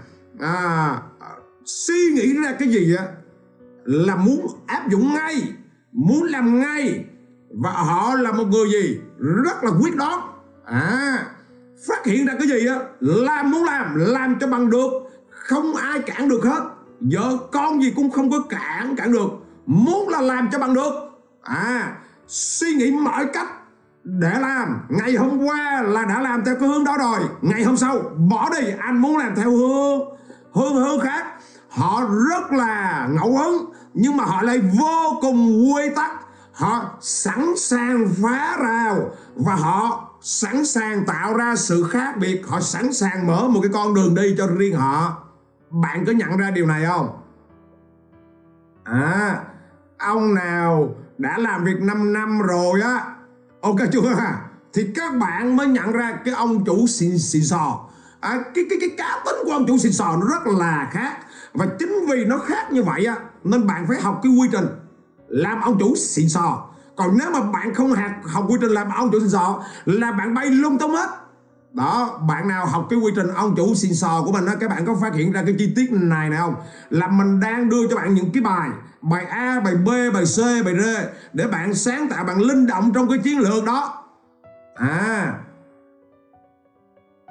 à suy nghĩ ra cái gì á, là muốn áp dụng ngay, muốn làm ngay. Và họ là một người gì? Rất là quyết đoán. À phát hiện ra cái gì á làm muốn làm làm cho bằng được không ai cản được hết. Vợ con gì cũng không có cản cản được. Muốn là làm cho bằng được. À suy nghĩ mọi cách để làm. Ngày hôm qua là đã làm theo cái hướng đó rồi. Ngày hôm sau, bỏ đi. Anh muốn làm theo hướng hướng hướng khác. Họ rất là ngẫu hứng, nhưng mà họ lại vô cùng quy tắc. Họ sẵn sàng phá rào và họ sẵn sàng tạo ra sự khác biệt. Họ sẵn sàng mở một cái con đường đi cho riêng họ bạn có nhận ra điều này không? À ông nào đã làm việc 5 năm rồi á. Ok chưa? Thì các bạn mới nhận ra cái ông chủ xịn xịn sò. À, cái cái cái cá tính của ông chủ xịn sò nó rất là khác. Và chính vì nó khác như vậy á nên bạn phải học cái quy trình làm ông chủ xịn sò. Còn nếu mà bạn không học học quy trình làm ông chủ xịn sò là bạn bay lung tung hết đó, bạn nào học cái quy trình ông chủ xin sò của mình đó các bạn có phát hiện ra cái chi tiết này này không? Là mình đang đưa cho bạn những cái bài bài A, bài B, bài C, bài D để bạn sáng tạo, bạn linh động trong cái chiến lược đó. À.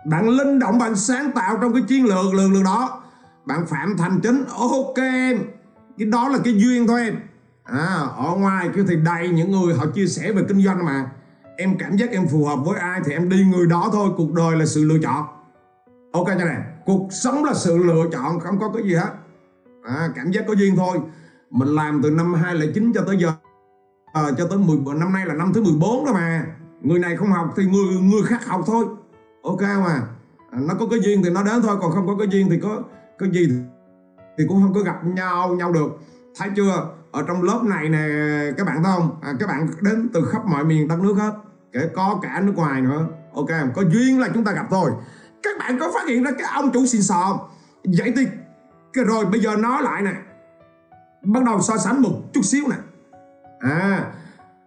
Bạn linh động, bạn sáng tạo trong cái chiến lược lược lược đó. Bạn phạm thành chính, ok em. Cái đó là cái duyên thôi em. À ở ngoài kia thì đầy những người họ chia sẻ về kinh doanh mà em cảm giác em phù hợp với ai thì em đi người đó thôi. Cuộc đời là sự lựa chọn. Ok cho nè. Cuộc sống là sự lựa chọn không có cái gì hết. À, cảm giác có duyên thôi. Mình làm từ năm 2009 cho tới giờ à, cho tới 10 năm nay là năm thứ 14 rồi mà. Người này không học thì người người khác học thôi. Ok mà à, nó có cái duyên thì nó đến thôi. Còn không có cái duyên thì có cái gì thì cũng không có gặp nhau nhau được. Thấy chưa? Ở trong lớp này nè các bạn thấy không? À, các bạn đến từ khắp mọi miền đất nước hết. Kể có cả nước ngoài nữa. Ok có duyên là chúng ta gặp thôi các bạn có phát hiện ra cái ông chủ xịn sò vậy thì cái rồi bây giờ nói lại nè. Bắt đầu so sánh một chút xíu nè. À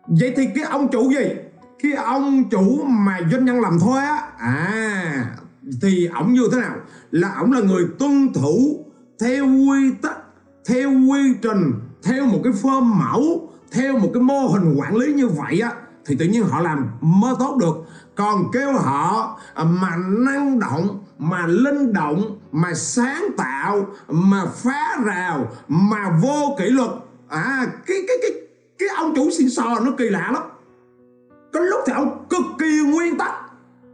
vậy thì cái ông chủ gì? Cái ông chủ mà doanh nhân làm thôi á. À thì ổng như thế nào? Là ổng là người tuân thủ theo quy tắc theo quy trình theo một cái form mẫu, theo một cái mô hình quản lý như vậy á, thì tự nhiên họ làm mới tốt được. Còn kêu họ à, mà năng động, mà linh động, mà sáng tạo, mà phá rào, mà vô kỷ luật. À cái cái cái cái ông chủ xin sò nó kỳ lạ lắm. Có lúc thì ông cực kỳ nguyên tắc,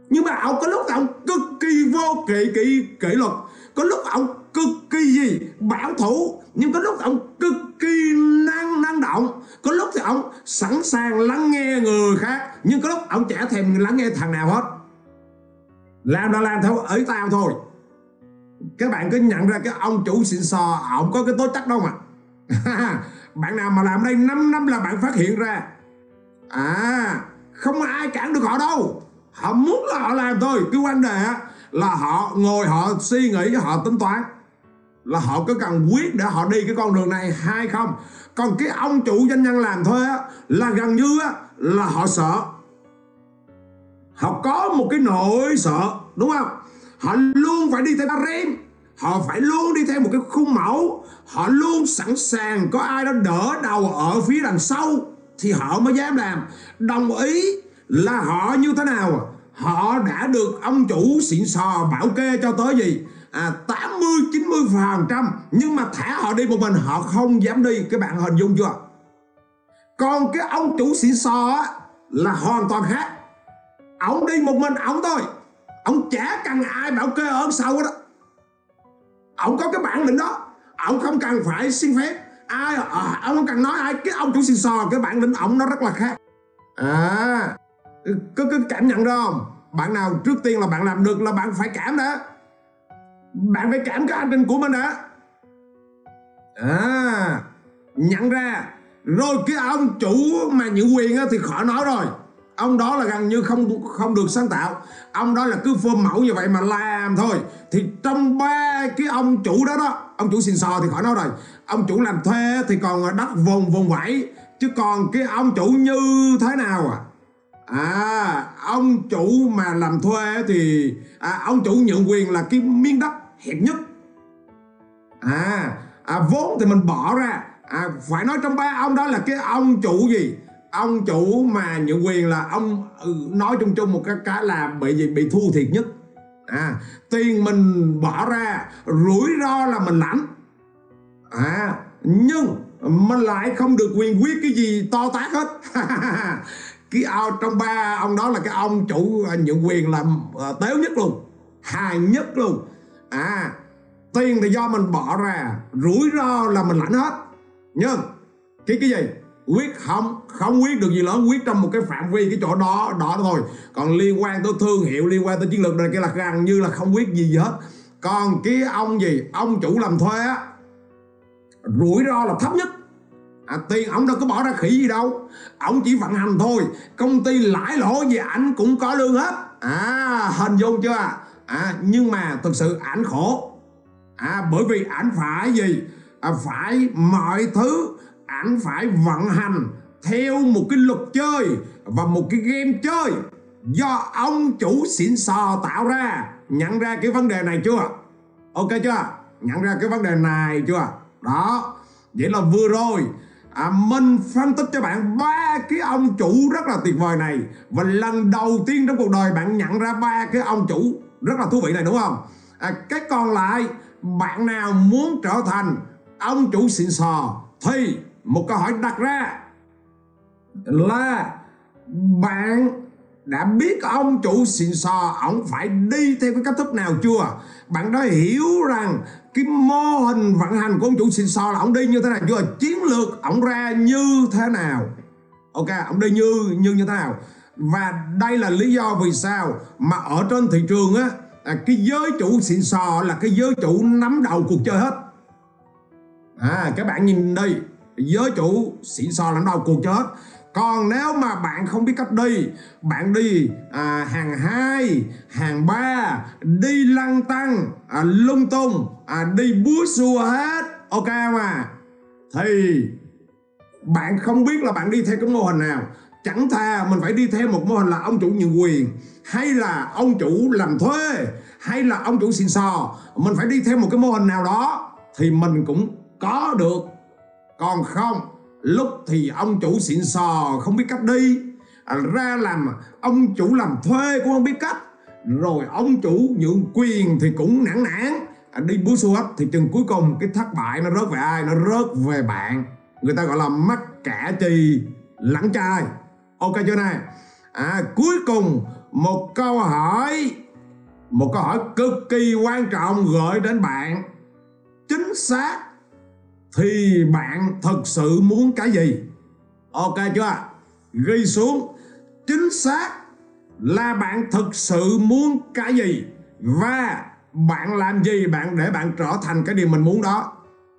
nhưng mà ông có lúc thì ông cực kỳ vô kỷ kỷ kỷ luật. Có lúc ông cực kỳ gì? Bảo thủ. Nhưng có lúc ông cực kỳ năng năng động. Có lúc thì ông sẵn sàng lắng nghe người khác. Nhưng có lúc ông chả thèm lắng nghe thằng nào hết. Làm là làm theo ấy tao thôi. Các bạn cứ nhận ra cái ông chủ xịn sò, ông có cái tố chất đâu mà. Bạn nào mà làm đây 5 năm là bạn phát hiện ra. À không ai cản được họ đâu. Họ muốn là họ làm thôi cái quan đề là họ ngồi, họ suy nghĩ, họ tính toán là họ có cần quyết để họ đi cái con đường này hay không? Còn cái ông chủ doanh nhân làm thôi á, là gần như á, là họ sợ. Họ có một cái nỗi sợ, đúng không? Họ luôn phải đi theo rem. Họ phải luôn đi theo một cái khung mẫu. Họ luôn sẵn sàng có ai đó đỡ đầu ở phía đằng sau thì họ mới dám làm. Đồng ý là họ như thế nào? Họ đã được ông chủ xịn sò bảo kê cho tới gì? À, 80 90 phần trăm. Nhưng mà thả họ đi một mình họ không dám đi. Các bạn hình dung chưa? Còn cái ông chủ xịn sò á, là hoàn toàn khác. Ông đi một mình ông thôi. Ông chả cần ai bảo kê ở sau đó ông có cái bản lĩnh đó. Ông không cần phải xin phép. Ai à, ông không cần nói ai. Cái ông chủ xịn sò cái bản lĩnh ông nó rất là khác. À cứ cứ cảm nhận đó không? Bạn nào trước tiên là bạn làm được là bạn phải cảm đã bạn phải cảm cái hành trình của mình đã à nhận ra. Rồi cái ông chủ mà những quyền thì khỏi nói rồi. Ông đó là gần như không không được sáng tạo. Ông đó là cứ phơm mẫu như vậy mà làm thôi. Thì trong ba cái ông chủ đó đó, ông chủ xin sò thì khỏi nói rồi. Ông chủ làm thuê thì còn đất vùng vùng vẫy chứ còn cái ông chủ như thế nào à? À ông chủ mà làm thuê thì à, ông chủ nhận quyền là cái miếng đất hẹp nhất. À, à vốn thì mình bỏ ra. À, phải nói trong ba ông đó là cái ông chủ gì? Ông chủ mà nhận quyền là ông ừ, nói chung chung một cái cái là bị gì? Bị thu thiệt nhất. À tiền mình bỏ ra rủi ro là mình lãnh. À nhưng mình lại không được quyền quyết cái gì to tát hết. cái ao trong ba ông đó là cái ông chủ à, nhượng quyền làm uh, à, tếu nhất luôn hài nhất luôn à tiền thì do mình bỏ ra rủi ro là mình lãnh hết. Nhưng cái cái gì? Quyết không không quyết được gì lớn quyết trong một cái phạm vi cái chỗ đó đó thôi. Còn liên quan tới thương hiệu liên quan tới chiến lược này cái là gần như là không quyết gì, gì hết. Còn cái ông gì? Ông chủ làm thuê á rủi ro là thấp nhất à, tiền ông đâu có bỏ ra khỉ gì đâu ông chỉ vận hành thôi. Công ty lãi lỗ gì ảnh cũng có lương hết. À hình dung chưa? À nhưng mà thực sự ảnh khổ. À bởi vì ảnh phải gì? À, phải mọi thứ ảnh phải vận hành theo một cái luật chơi và một cái game chơi do ông chủ xịn sò tạo ra. Nhận ra cái vấn đề này chưa? Ok chưa? Nhận ra cái vấn đề này chưa? Đó vậy là vừa rồi à, mình phân tích cho bạn ba cái ông chủ rất là tuyệt vời này. Và lần đầu tiên trong cuộc đời bạn nhận ra ba cái ông chủ rất là thú vị này đúng không? À, cái còn lại bạn nào muốn trở thành ông chủ xịn sò thì một câu hỏi đặt ra là bạn đã biết ông chủ xịn sò ông phải đi theo cái cách thức nào chưa? Bạn đã hiểu rằng cái mô hình vận hành của ông chủ xịn sò là ông đi như thế nào chưa? Chiến lược ông ra như thế nào? Ok ông đi như như như thế nào? Và đây là lý do vì sao mà ở trên thị trường á à, cái giới chủ xịn sò là cái giới chủ nắm đầu cuộc chơi hết. À các bạn nhìn đi giới chủ xịn sò nắm đầu cuộc chơi hết còn nếu mà bạn không biết cách đi bạn đi à, hàng hai hàng ba đi lăng tăng à, lung tung à, đi búa xua hết ok mà thì bạn không biết là bạn đi theo cái mô hình nào. Chẳng thà mình phải đi theo một mô hình là ông chủ nhượng quyền hay là ông chủ làm thuê hay là ông chủ xin sò. Mình phải đi theo một cái mô hình nào đó thì mình cũng có được. Còn không lúc thì ông chủ xịn sò không biết cách đi. À, ra làm ông chủ làm thuê cũng không biết cách. Rồi ông chủ nhượng quyền thì cũng nản nản. À, đi búa xu hết thì chừng cuối cùng cái thất bại nó rớt về ai? Nó rớt về bạn. Người ta gọi là mắc cả chì lẳng trai. Ok chưa này? À, cuối cùng một câu hỏi một câu hỏi cực kỳ quan trọng gửi đến bạn. Chính xác thì bạn thật sự muốn cái gì? Ok chưa? Ghi xuống. Chính xác là bạn thực sự muốn cái gì? Và bạn làm gì bạn để bạn trở thành cái điều mình muốn đó?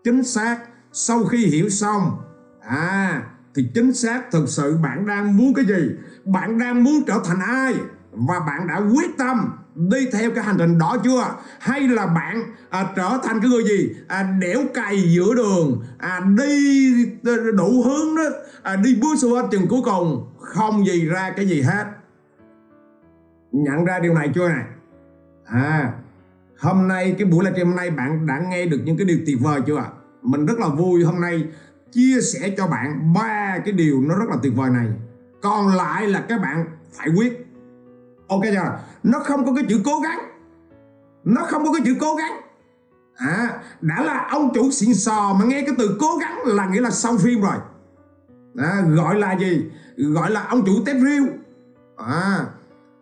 Chính xác. Sau khi hiểu xong à thì chính xác thực sự bạn đang muốn cái gì? Bạn đang muốn trở thành ai? Và bạn đã quyết tâm đi theo cái hành trình đó chưa? Hay là bạn à, trở thành cái người gì? À, đẻo cày giữa đường. À, đi đủ hướng đó. À, đi bước xuống hết chừng cuối cùng. Không gì ra cái gì hết. Nhận ra điều này chưa này? À hôm nay cái buổi livestream hôm nay bạn đã nghe được những cái điều tuyệt vời chưa ạ? Mình rất là vui hôm nay chia sẻ cho bạn ba cái điều nó rất là tuyệt vời này. Còn lại là các bạn phải quyết ok chưa? Nó không có cái chữ cố gắng. Nó không có cái chữ cố gắng. À đã là ông chủ xịn sò mà nghe cái từ cố gắng là nghĩa là xong phim rồi. À, gọi là gì? Gọi là ông chủ tép riêu. À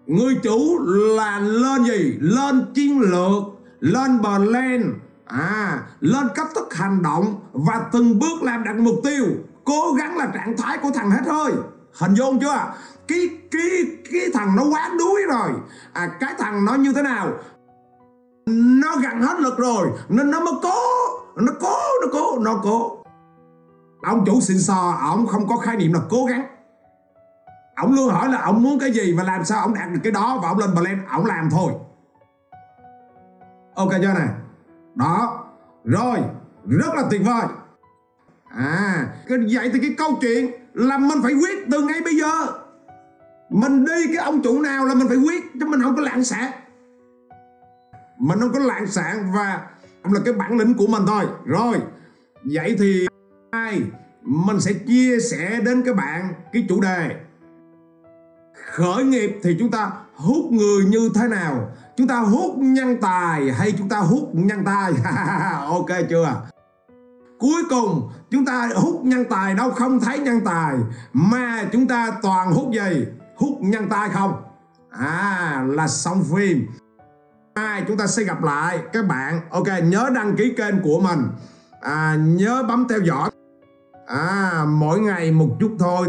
người chủ là lên gì? Lên chiến lược lên bờ lên. À lên cách thức hành động và từng bước làm đạt mục tiêu. Cố gắng là trạng thái của thằng hết thôi hình dung chưa? Cái cái cái thằng nó quá đuối rồi. À cái thằng nó như thế nào? Nó gần hết lực rồi. Nên nó mới cố, nó cố nó cố nó cố. Ông chủ xịn sò, ông không có khái niệm là cố gắng. Ông luôn hỏi là ông muốn cái gì và làm sao ông đạt được cái đó và ông lên plan, ông làm thôi. Ok chưa này đó. Rồi. Rất là tuyệt vời. À vậy thì cái câu chuyện là mình phải quyết từ ngay bây giờ mình đi cái ông chủ nào là mình phải quyết, chứ mình không có lạng sản mình không có lạng sản và là cái bản lĩnh của mình thôi. Rồi, vậy thì ai? Mình sẽ chia sẻ đến các bạn cái chủ đề. Khởi nghiệp thì chúng ta hút người như thế nào? Chúng ta hút nhân tài hay chúng ta hút nhân tài ok chưa? Cuối cùng, chúng ta hút nhân tài đâu không thấy nhân tài, mà chúng ta toàn hút gì? Hút nhân tai không? À là xong phim. Ai chúng ta sẽ gặp lại các bạn. Ok nhớ đăng ký kênh của mình. À, nhớ bấm theo dõi. À mỗi ngày một chút thôi.